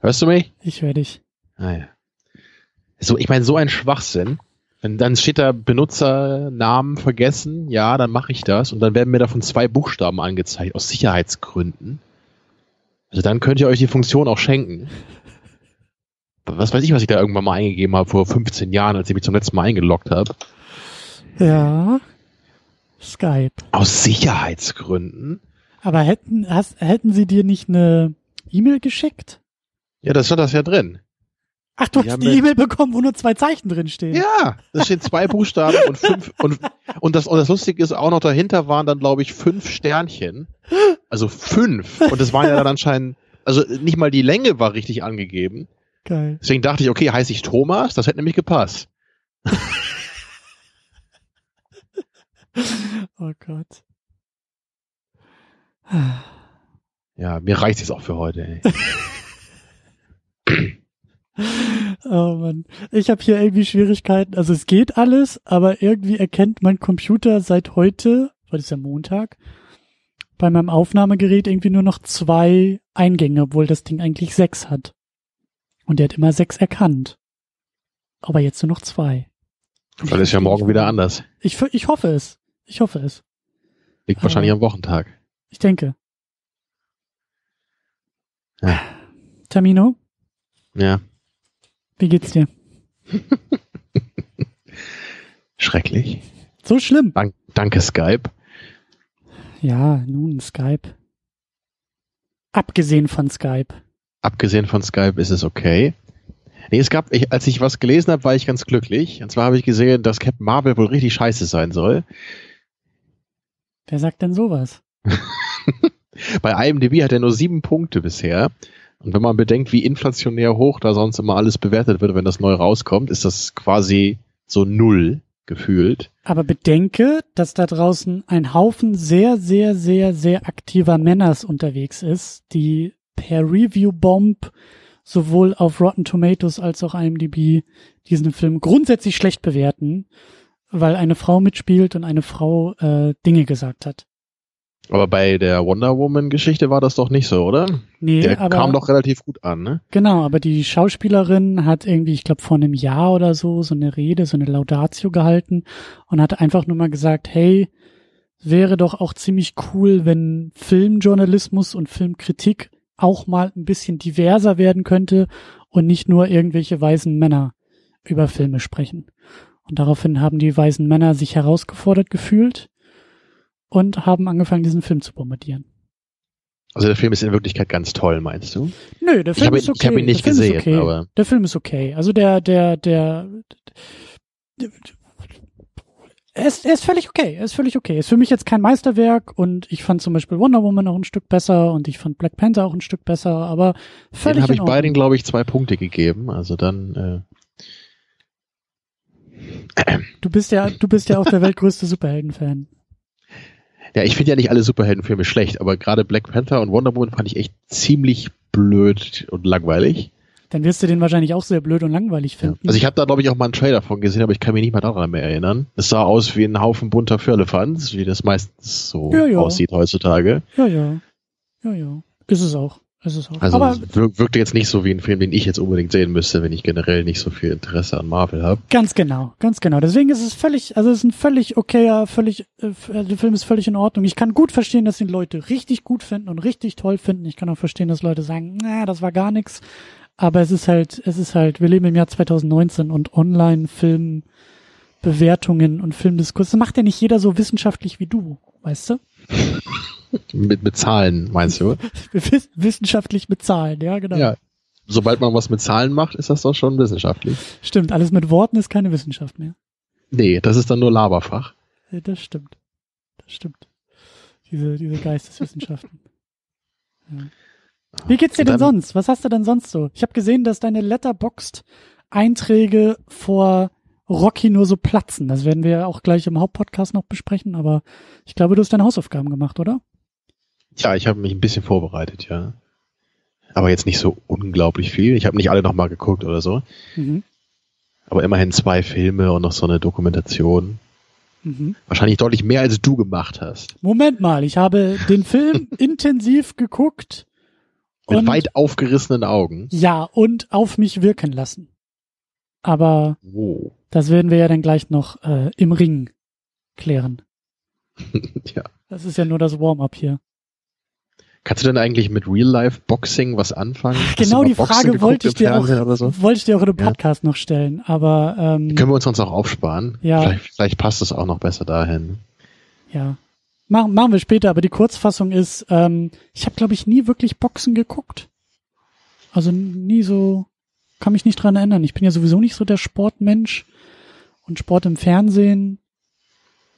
Hörst du mich? Ich höre dich. Ah, ja. So, ich meine, so ein Schwachsinn. Wenn dann steht da Benutzernamen vergessen, ja, dann mache ich das und dann werden mir davon zwei Buchstaben angezeigt, aus Sicherheitsgründen. Also dann könnt ihr euch die Funktion auch schenken. Was weiß ich, was ich da irgendwann mal eingegeben habe vor 15 Jahren, als ich mich zum letzten Mal eingeloggt habe. Ja. Skype. Aus Sicherheitsgründen? Aber hätten, hast, hätten sie dir nicht eine E-Mail geschickt? Ja, das stand das ja drin. Ach, du Die hast die E-Mail bekommen, wo nur zwei Zeichen drin stehen. Ja, da stehen zwei Buchstaben und fünf und, und das und das Lustige ist auch noch dahinter waren dann glaube ich fünf Sternchen, also fünf und das waren ja dann anscheinend also nicht mal die Länge war richtig angegeben. Geil. Deswegen dachte ich, okay, heiße ich Thomas, das hätte nämlich gepasst. Oh Gott. Ja, mir reicht es auch für heute. Ey. Oh Mann. Ich habe hier irgendwie Schwierigkeiten. Also es geht alles, aber irgendwie erkennt mein Computer seit heute, heute ist ja Montag, bei meinem Aufnahmegerät irgendwie nur noch zwei Eingänge, obwohl das Ding eigentlich sechs hat. Und der hat immer sechs erkannt. Aber jetzt nur noch zwei. Weil ist ja morgen wieder anders. Ich, ich hoffe es. Ich hoffe es. Liegt wahrscheinlich am Wochentag. Ich denke. Ja. Tamino, Ja, wie geht's dir? schrecklich. So schlimm. Dank, danke Skype. Ja, nun Skype. Abgesehen von Skype. Abgesehen von Skype ist es okay. Nee, es gab, ich, als ich was gelesen habe, war ich ganz glücklich. Und zwar habe ich gesehen, dass Captain Marvel wohl richtig scheiße sein soll. Wer sagt denn sowas? Bei IMDb hat er nur sieben Punkte bisher. Und wenn man bedenkt, wie inflationär hoch da sonst immer alles bewertet wird, wenn das neu rauskommt, ist das quasi so null gefühlt. Aber bedenke, dass da draußen ein Haufen sehr, sehr, sehr, sehr aktiver Männers unterwegs ist, die per Review-Bomb sowohl auf Rotten Tomatoes als auch IMDb diesen Film grundsätzlich schlecht bewerten, weil eine Frau mitspielt und eine Frau äh, Dinge gesagt hat. Aber bei der Wonder Woman-Geschichte war das doch nicht so, oder? Nee, Der aber kam doch relativ gut an, ne? Genau, aber die Schauspielerin hat irgendwie, ich glaube, vor einem Jahr oder so so eine Rede, so eine Laudatio gehalten und hat einfach nur mal gesagt, hey, wäre doch auch ziemlich cool, wenn Filmjournalismus und Filmkritik auch mal ein bisschen diverser werden könnte und nicht nur irgendwelche weisen Männer über Filme sprechen. Und daraufhin haben die weisen Männer sich herausgefordert gefühlt und haben angefangen, diesen Film zu bombardieren. Also der Film ist in Wirklichkeit ganz toll, meinst du? Nö, der Film habe ist okay. ich hab ihn nicht der Film gesehen, ist okay. aber- der Film ist okay. Also der, der, der, er ist, er ist völlig okay. Er ist völlig okay. Er ist für mich jetzt kein Meisterwerk und ich fand zum Beispiel Wonder Woman auch ein Stück besser und ich fand Black Panther auch ein Stück besser, aber völlig Den habe ich beiden, glaube ich, zwei Punkte gegeben. Also dann, äh, Du bist ja, du bist ja auch der weltgrößte Superhelden-Fan. Ja, ich finde ja nicht alle Superheldenfilme schlecht, aber gerade Black Panther und Wonder Woman fand ich echt ziemlich blöd und langweilig. Dann wirst du den wahrscheinlich auch sehr blöd und langweilig Ja. finden. Also ich habe da, glaube ich, auch mal einen Trailer von gesehen, aber ich kann mich nicht mal daran mehr erinnern. Es sah aus wie ein Haufen bunter Firlefanz, wie das meistens so Ja, ja. aussieht heutzutage. ja, ja. Ja, ja. Ist es auch. Ist es auch. Also aber wirkte jetzt nicht so wie ein Film, den ich jetzt unbedingt sehen müsste, wenn ich generell nicht so viel Interesse an Marvel habe. Ganz genau, ganz genau. Deswegen ist es völlig, also es ist ein völlig okayer, völlig, äh, äh, der Film ist völlig in Ordnung. Ich kann gut verstehen, dass ihn Leute richtig gut finden und richtig toll finden. Ich kann auch verstehen, dass Leute sagen, na, das war gar nichts. Aber es ist halt, es ist halt, wir leben im Jahr 2019 und Online-Film-Bewertungen und Filmdiskurs, das macht ja nicht jeder so wissenschaftlich wie du, weißt du? Mit, mit Zahlen, meinst du? Wiss- Wissenschaftlich mit Zahlen, ja, genau. Ja. Sobald man was mit Zahlen macht, ist das doch schon wissenschaftlich. Stimmt, alles mit Worten ist keine Wissenschaft mehr. Nee, das ist dann nur Laberfach. Ja, Das stimmt. Das stimmt. Diese, diese Geisteswissenschaften. Ja. Wie geht's dir denn sonst? Was hast du denn sonst so? Ich habe gesehen, dass deine Letterboxd-Einträge vor Rocky nur so platzen. Das werden wir auch gleich im Hauptpodcast noch besprechen, aber ich glaube, du hast deine Hausaufgaben gemacht, oder? Ja, ich habe mich ein bisschen vorbereitet, ja. Aber jetzt nicht so unglaublich viel. Ich habe nicht alle nochmal geguckt oder so. Mhm. Aber immerhin zwei Filme und noch so eine Dokumentation. Mhm. Wahrscheinlich deutlich mehr, als du gemacht hast. Moment mal, ich habe den Film intensiv geguckt Mit weit aufgerissenen Augen. Ja, und auf mich wirken lassen. Aber Oh. das werden wir ja dann gleich noch äh, im Ring klären. ja. Das ist ja nur das Warm-up hier. Kannst du denn eigentlich mit Real-Life-Boxing was anfangen? Hast Genau die Boxen Frage wollte ich dir auch, so? wollte ich dir auch in dem Ja. Podcast noch stellen, aber ähm, Können wir uns sonst auch aufsparen? Ja. Vielleicht, vielleicht passt es auch noch besser dahin. ja. Machen, machen wir später, aber die Kurzfassung ist, ähm, ich habe, glaube ich, nie wirklich Boxen geguckt. Also nie so, kann mich nicht dran erinnern. Ich bin ja sowieso nicht so der Sportmensch und Sport im Fernsehen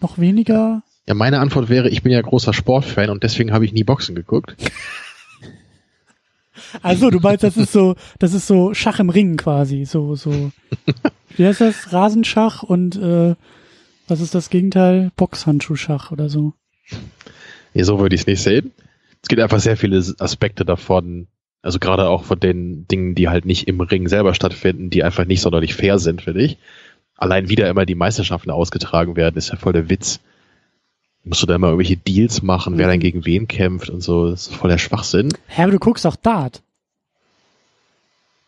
noch weniger. Ja, meine Antwort wäre, ich bin ja großer Sportfan und deswegen habe ich nie Boxen geguckt. Also du meinst, das ist so, das ist so Schach im Ring quasi, so so. Wie heißt das? Rasenschach und äh, was ist das Gegenteil? Boxhandschuhschach oder so. Nee, so würde ich es nicht sehen. Es gibt einfach sehr viele Aspekte davon, also gerade auch von den Dingen, die halt nicht im Ring selber stattfinden, die einfach nicht sonderlich fair sind, finde ich. Allein wieder immer die Meisterschaften ausgetragen werden, ist ja voll der Witz. Musst du da immer irgendwelche Deals machen, wer Mhm. dann gegen wen kämpft und so, das ist voll der Schwachsinn. Hä, aber du guckst auch Dart.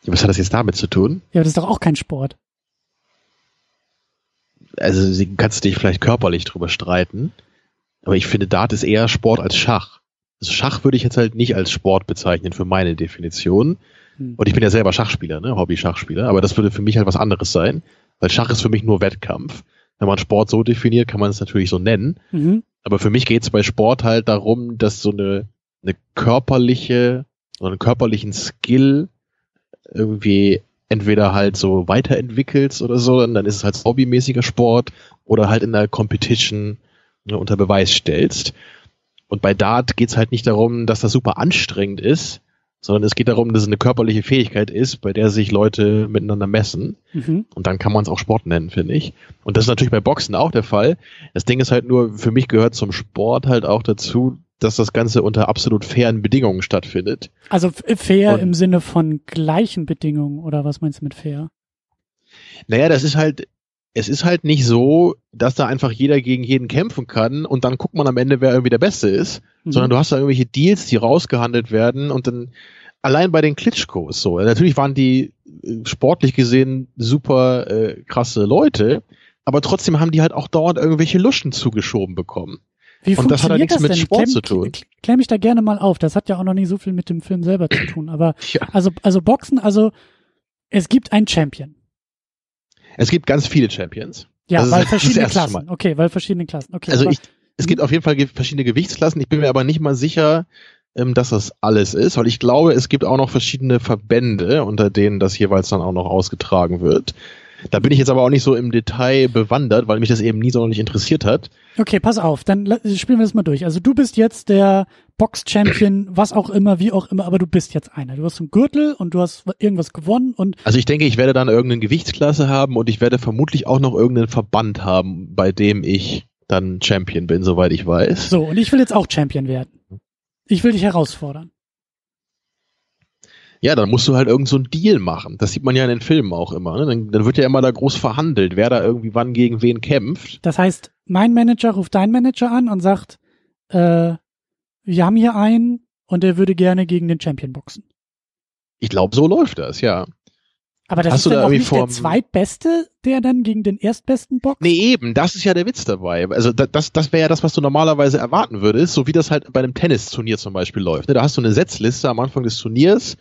Ja, Was hat das jetzt damit zu tun? Ja, aber das ist doch auch kein Sport. Also kannst dich vielleicht körperlich drüber streiten, aber ich finde, Dart ist eher Sport als Schach. Also Schach würde ich jetzt halt nicht als Sport bezeichnen für meine Definition. Hm. Und ich bin ja selber Schachspieler, ne? Hobby-Schachspieler, aber das würde für mich halt was anderes sein, weil Schach ist für mich nur Wettkampf. Wenn man Sport so definiert, kann man es natürlich so nennen. Mhm. Aber für mich geht es bei Sport halt darum, dass so eine, eine körperliche, so einen körperlichen Skill irgendwie entweder halt so weiterentwickelst oder so, und dann ist es halt hobbymäßiger Sport oder halt in der Competition ne, unter Beweis stellst. Und bei Dart geht es halt nicht darum, dass das super anstrengend ist, sondern es geht darum, dass es eine körperliche Fähigkeit ist, bei der sich Leute miteinander messen. Mhm. Und dann kann man es auch Sport nennen, finde ich. Und das ist natürlich bei Boxen auch der Fall. Das Ding ist halt nur, für mich gehört zum Sport halt auch dazu, dass das Ganze unter absolut fairen Bedingungen stattfindet. Also fair Und- im Sinne von gleichen Bedingungen oder was meinst du mit fair? Naja, das ist halt, es ist halt nicht so, dass da einfach jeder gegen jeden kämpfen kann und dann guckt man am Ende, wer irgendwie der Beste ist, Mhm. sondern du hast da irgendwelche Deals, die rausgehandelt werden und dann allein bei den Klitschkos so. Natürlich waren die äh, sportlich gesehen super äh, krasse Leute, aber trotzdem haben die halt auch dauernd irgendwelche Luschen zugeschoben bekommen. Wie und das hat ja funktioniert nichts mit denn? Sport Klemm- zu tun. kl- Klär mich da gerne mal auf. Das hat ja auch noch nicht so viel mit dem Film selber zu tun. Aber Ja. also, also Boxen, also es gibt einen Champion. Es gibt ganz viele Champions. Ja, Also weil das ist das verschiedene Klassen. Mal. Okay, weil verschiedene Klassen. Okay, Also ich, es gibt auf jeden Fall verschiedene Gewichtsklassen. Ich bin mir aber nicht mal sicher, ähm, dass das alles ist, weil ich glaube, es gibt auch noch verschiedene Verbände, unter denen das jeweils dann auch noch ausgetragen wird. Da bin ich jetzt aber auch nicht so im Detail bewandert, weil mich das eben nie sonderlich interessiert hat. okay, pass auf, dann spielen wir das mal durch. Also du bist jetzt der Box-Champion, was auch immer, wie auch immer, aber du bist jetzt einer. Du hast einen Gürtel und du hast irgendwas gewonnen und Also ich denke, ich werde dann irgendeine Gewichtsklasse haben und ich werde vermutlich auch noch irgendeinen Verband haben, bei dem ich dann Champion bin, soweit ich weiß. so, und ich will jetzt auch Champion werden. Ich will dich herausfordern. Ja, dann musst du halt irgend so einen Deal machen. Das sieht man ja in den Filmen auch immer. Ne? Dann, dann wird ja immer da groß verhandelt, wer da irgendwie wann gegen wen kämpft. Das heißt, mein Manager ruft deinen Manager an und sagt, äh, wir haben hier einen und der würde gerne gegen den Champion boxen. Ich glaube, so läuft das, ja. Aber das Hast ist dann da auch nicht der Zweitbeste, der dann gegen den Erstbesten boxt? Nee, eben, das ist ja der Witz dabei. Also da- das, das wäre ja das, was du normalerweise erwarten würdest, so wie das halt bei einem Tennisturnier zum Beispiel läuft. ne? Da hast du eine Setzliste am Anfang des Turniers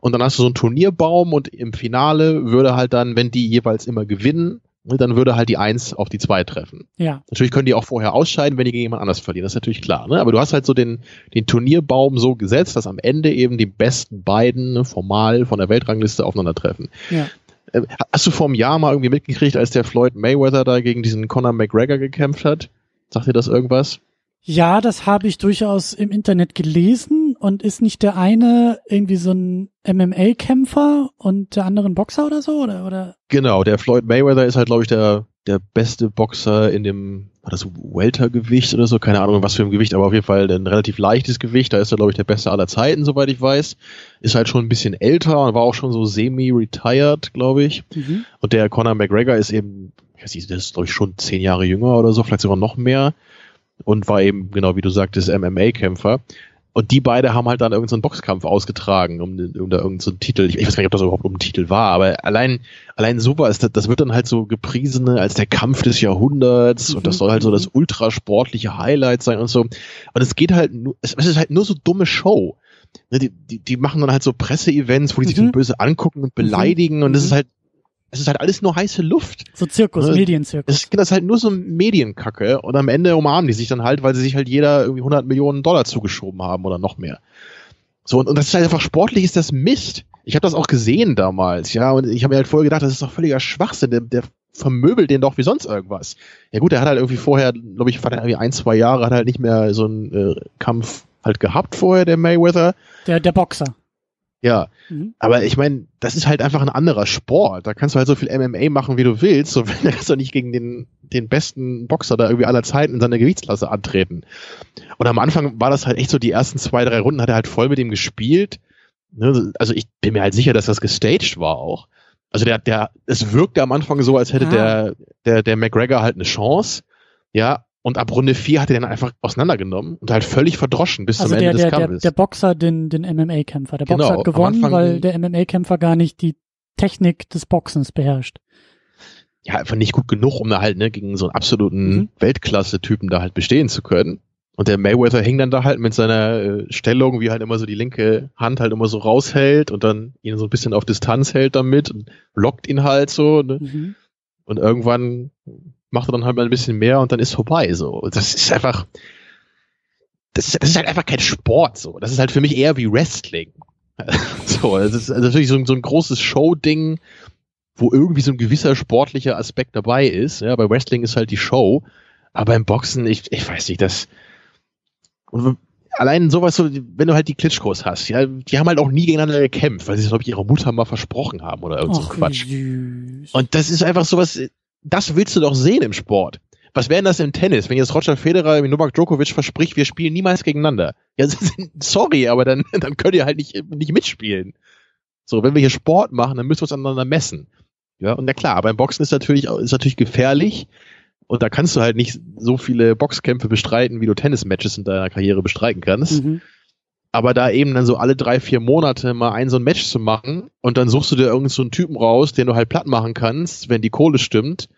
und dann hast du so einen Turnierbaum und im Finale würde halt dann, wenn die jeweils immer gewinnen, ne, dann würde halt die Eins auf die Zwei treffen. Ja, Natürlich können die auch vorher ausscheiden, wenn die gegen jemand anders verlieren. Das ist natürlich klar. Ne? Aber du hast halt so den, den Turnierbaum so gesetzt, dass am Ende eben die besten beiden ne, formal von der Weltrangliste aufeinandertreffen. ja. Äh, Hast du vor einem Jahr mal irgendwie mitgekriegt, als der Floyd Mayweather da gegen diesen Conor McGregor gekämpft hat? Sagt dir das irgendwas? Ja, das habe ich durchaus im Internet gelesen und ist nicht der eine irgendwie so ein MMA-Kämpfer und der andere ein Boxer oder so? Oder, oder? Genau, der Floyd Mayweather ist halt, glaube ich, der, der beste Boxer in dem, war das Weltergewicht oder so? Keine Ahnung, was für ein Gewicht, aber auf jeden Fall ein relativ leichtes Gewicht. Da ist er, glaube ich, der beste aller Zeiten, soweit ich weiß. Ist halt schon ein bisschen älter und war auch schon so semi-retired, glaube ich. Mhm. Und der Conor McGregor ist eben, ich weiß nicht, das ist, glaube ich, schon zehn Jahre jünger oder so, vielleicht sogar noch mehr. Und war eben, genau wie du sagtest, MMA-Kämpfer. Und die beide haben halt dann irgendeinen so Boxkampf ausgetragen, um, um da irgendeinen so Titel. Ich, ich, weiß gar nicht, ob das überhaupt um einen Titel war, aber allein, allein sowas, das, das wird dann halt so gepriesen als der Kampf des Jahrhunderts mhm. und das soll halt so das mhm. ultrasportliche Highlight sein und so. Und es geht halt nur, es, es ist halt nur so dumme Show. Ne, die, die, die machen dann halt so Presseevents, wo die mhm. sich dann böse angucken und beleidigen mhm. und das ist halt es ist halt alles nur heiße Luft. So Zirkus, ne? Medienzirkus. Es ist halt nur so Medienkacke und am Ende umarmen die sich dann halt, weil sie sich halt jeder irgendwie 100 Millionen Dollar zugeschoben haben oder noch mehr. So, und, und das ist halt einfach sportlich, ist das Mist. Ich habe das auch gesehen damals, ja, und ich habe mir halt vorher gedacht, das ist doch völliger Schwachsinn, der, der vermöbelt den doch wie sonst irgendwas. Ja gut, der hat halt irgendwie vorher, glaube ich, war irgendwie ein, zwei Jahre, hat halt nicht mehr so einen äh, Kampf halt gehabt vorher, der Mayweather. Der, der Boxer. Ja, mhm. aber ich meine, das ist halt einfach ein anderer Sport. Da kannst du halt so viel MMA machen, wie du willst. So, da kannst du nicht gegen den, den besten Boxer da irgendwie aller Zeiten in seiner Gewichtsklasse antreten. Und am Anfang war das halt echt so, die ersten zwei, drei Runden hat er halt voll mit ihm gespielt. Ne, also ich bin mir halt sicher, dass das gestaged war auch. Also der, der, es wirkte am Anfang so, als hätte ah. der, der, der McGregor halt eine Chance. Ja, und ab Runde 4 hat er den einfach auseinandergenommen und halt völlig verdroschen bis also zum der, Ende des der, Kampfes. Der, der Boxer, den, den MMA-Kämpfer. Der Boxer genau, hat gewonnen, weil der MMA-Kämpfer gar nicht die Technik des Boxens beherrscht. Ja, einfach nicht gut genug, um da halt ne, gegen so einen absoluten mhm. Weltklasse-Typen da halt bestehen zu können. Und der Mayweather hing dann da halt mit seiner äh, Stellung, wie halt immer so die linke Hand halt immer so raushält und dann ihn so ein bisschen auf Distanz hält damit und lockt ihn halt so. Ne? Mhm. Und irgendwann macht er dann halt mal ein bisschen mehr und dann ist vorbei. So, das ist einfach, das ist, das ist halt einfach kein Sport. So, das ist halt für mich eher wie Wrestling. so, das ist natürlich so, so ein großes Show-Ding, wo irgendwie so ein gewisser sportlicher Aspekt dabei ist. Ja, bei Wrestling ist halt die Show, aber beim Boxen, ich, ich weiß nicht, das allein sowas, so, wenn du halt die Klitschkos hast, ja, die haben halt auch nie gegeneinander gekämpft, weil sie es, glaube ich, ihrer Mutter mal versprochen haben oder irgend so Quatsch. Süß. Und das ist einfach sowas, das willst du doch sehen im Sport. Was wäre denn das im Tennis, wenn jetzt Roger Federer mit Novak Djokovic verspricht, wir spielen niemals gegeneinander? Ja, sorry, aber dann, dann könnt ihr halt nicht, nicht mitspielen. So, wenn wir hier Sport machen, dann müssen wir uns aneinander messen. Ja, und na klar, beim Boxen ist natürlich, ist natürlich gefährlich. Und da kannst du halt nicht so viele Boxkämpfe bestreiten, wie du Tennismatches in deiner Karriere bestreiten kannst. Mhm. Aber da eben dann so alle drei, vier Monate mal ein so ein Match zu machen und dann suchst du dir irgendeinen so Typen raus, den du halt platt machen kannst, wenn die Kohle stimmt,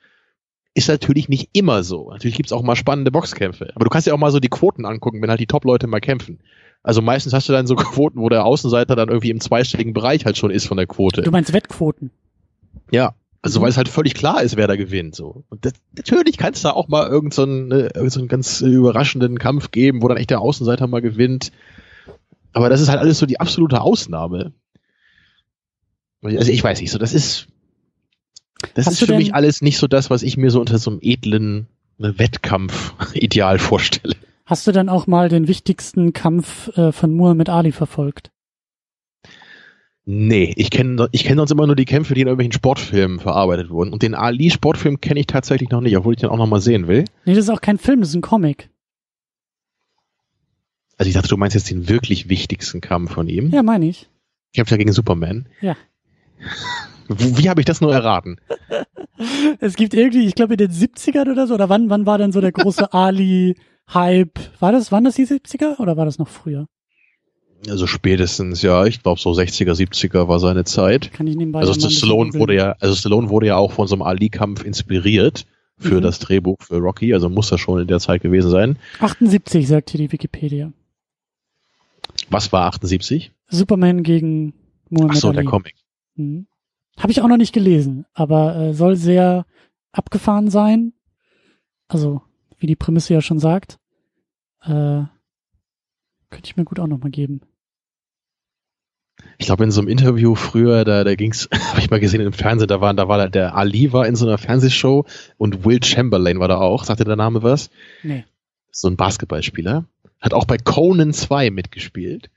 ist natürlich nicht immer so. Natürlich gibt's auch mal spannende Boxkämpfe. Aber du kannst ja auch mal so die Quoten angucken, wenn halt die Top-Leute mal kämpfen. Also meistens hast du dann so Quoten, wo der Außenseiter dann irgendwie im zweistelligen Bereich halt schon ist von der Quote. Du meinst Wettquoten? Ja. Also mhm. weil es halt völlig klar ist, wer da gewinnt. So. Und das, natürlich kann es da auch mal irgendeinen so äh, irgend so einen ganz überraschenden Kampf geben, wo dann echt der Außenseiter mal gewinnt. Aber das ist halt alles so die absolute Ausnahme. Also ich weiß nicht, so das ist das Hast ist für mich alles nicht so das, was ich mir so unter so einem edlen ne, Wettkampf ideal vorstelle. Hast du dann auch mal den wichtigsten Kampf äh, von Muhammad Ali verfolgt? Nee, ich kenne ich kenn sonst immer nur die Kämpfe, die in irgendwelchen Sportfilmen verarbeitet wurden. Und den Ali-Sportfilm kenne ich tatsächlich noch nicht, obwohl ich den auch noch mal sehen will. Nee, das ist auch kein Film, das ist ein Comic. Also ich dachte, du meinst jetzt den wirklich wichtigsten Kampf von ihm. Ja, meine ich. Kämpft ja gegen Superman. Ja. Wie, wie habe ich das nur erraten? es gibt irgendwie, ich glaube in den 70ern oder so, oder wann, wann war dann so der große Ali-Hype? War das, waren das die 70er oder war das noch früher? Also spätestens, ja, ich glaube so 60er, 70er war seine Zeit. Kann ich nebenbei Also Stallone wurde ja, also Stallone wurde ja auch von so einem Ali-Kampf inspiriert für mhm. das Drehbuch für Rocky, also muss das schon in der Zeit gewesen sein. 78, sagt hier die Wikipedia. Was war 78? Superman gegen Muhammad Ach so, Ali. der Comic. Mhm. Habe ich auch noch nicht gelesen, aber äh, soll sehr abgefahren sein. Also, wie die Prämisse ja schon sagt. Äh, könnte ich mir gut auch noch mal geben. Ich glaube, in so einem Interview früher, da, da ging's, habe ich mal gesehen im Fernsehen, da war, da war der Ali war in so einer Fernsehshow und Will Chamberlain war da auch. Sagte der Name was? Nee. So ein Basketballspieler. Hat auch bei Conan 2 mitgespielt.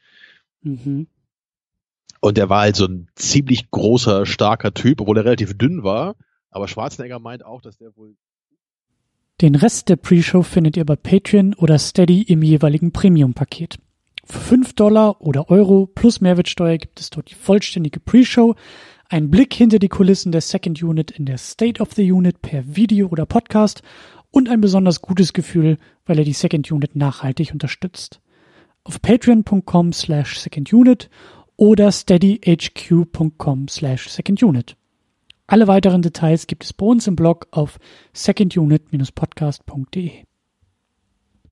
Mhm. Und der war halt so ein ziemlich großer, starker Typ, obwohl er relativ dünn war. Aber Schwarzenegger meint auch, dass der wohl. Den Rest der Pre-Show findet ihr bei Patreon oder Steady im jeweiligen Premium-Paket. Für 5 Dollar oder Euro plus Mehrwertsteuer gibt es dort die vollständige Pre-Show, einen Blick hinter die Kulissen der Second Unit in der State of the Unit per Video oder Podcast und ein besonders gutes Gefühl, weil er die Second Unit nachhaltig unterstützt. auf patreon.com slash secondunit oder steadyhq.com slash secondunit. Alle weiteren Details gibt es bei uns im Blog auf secondunit-podcast.de.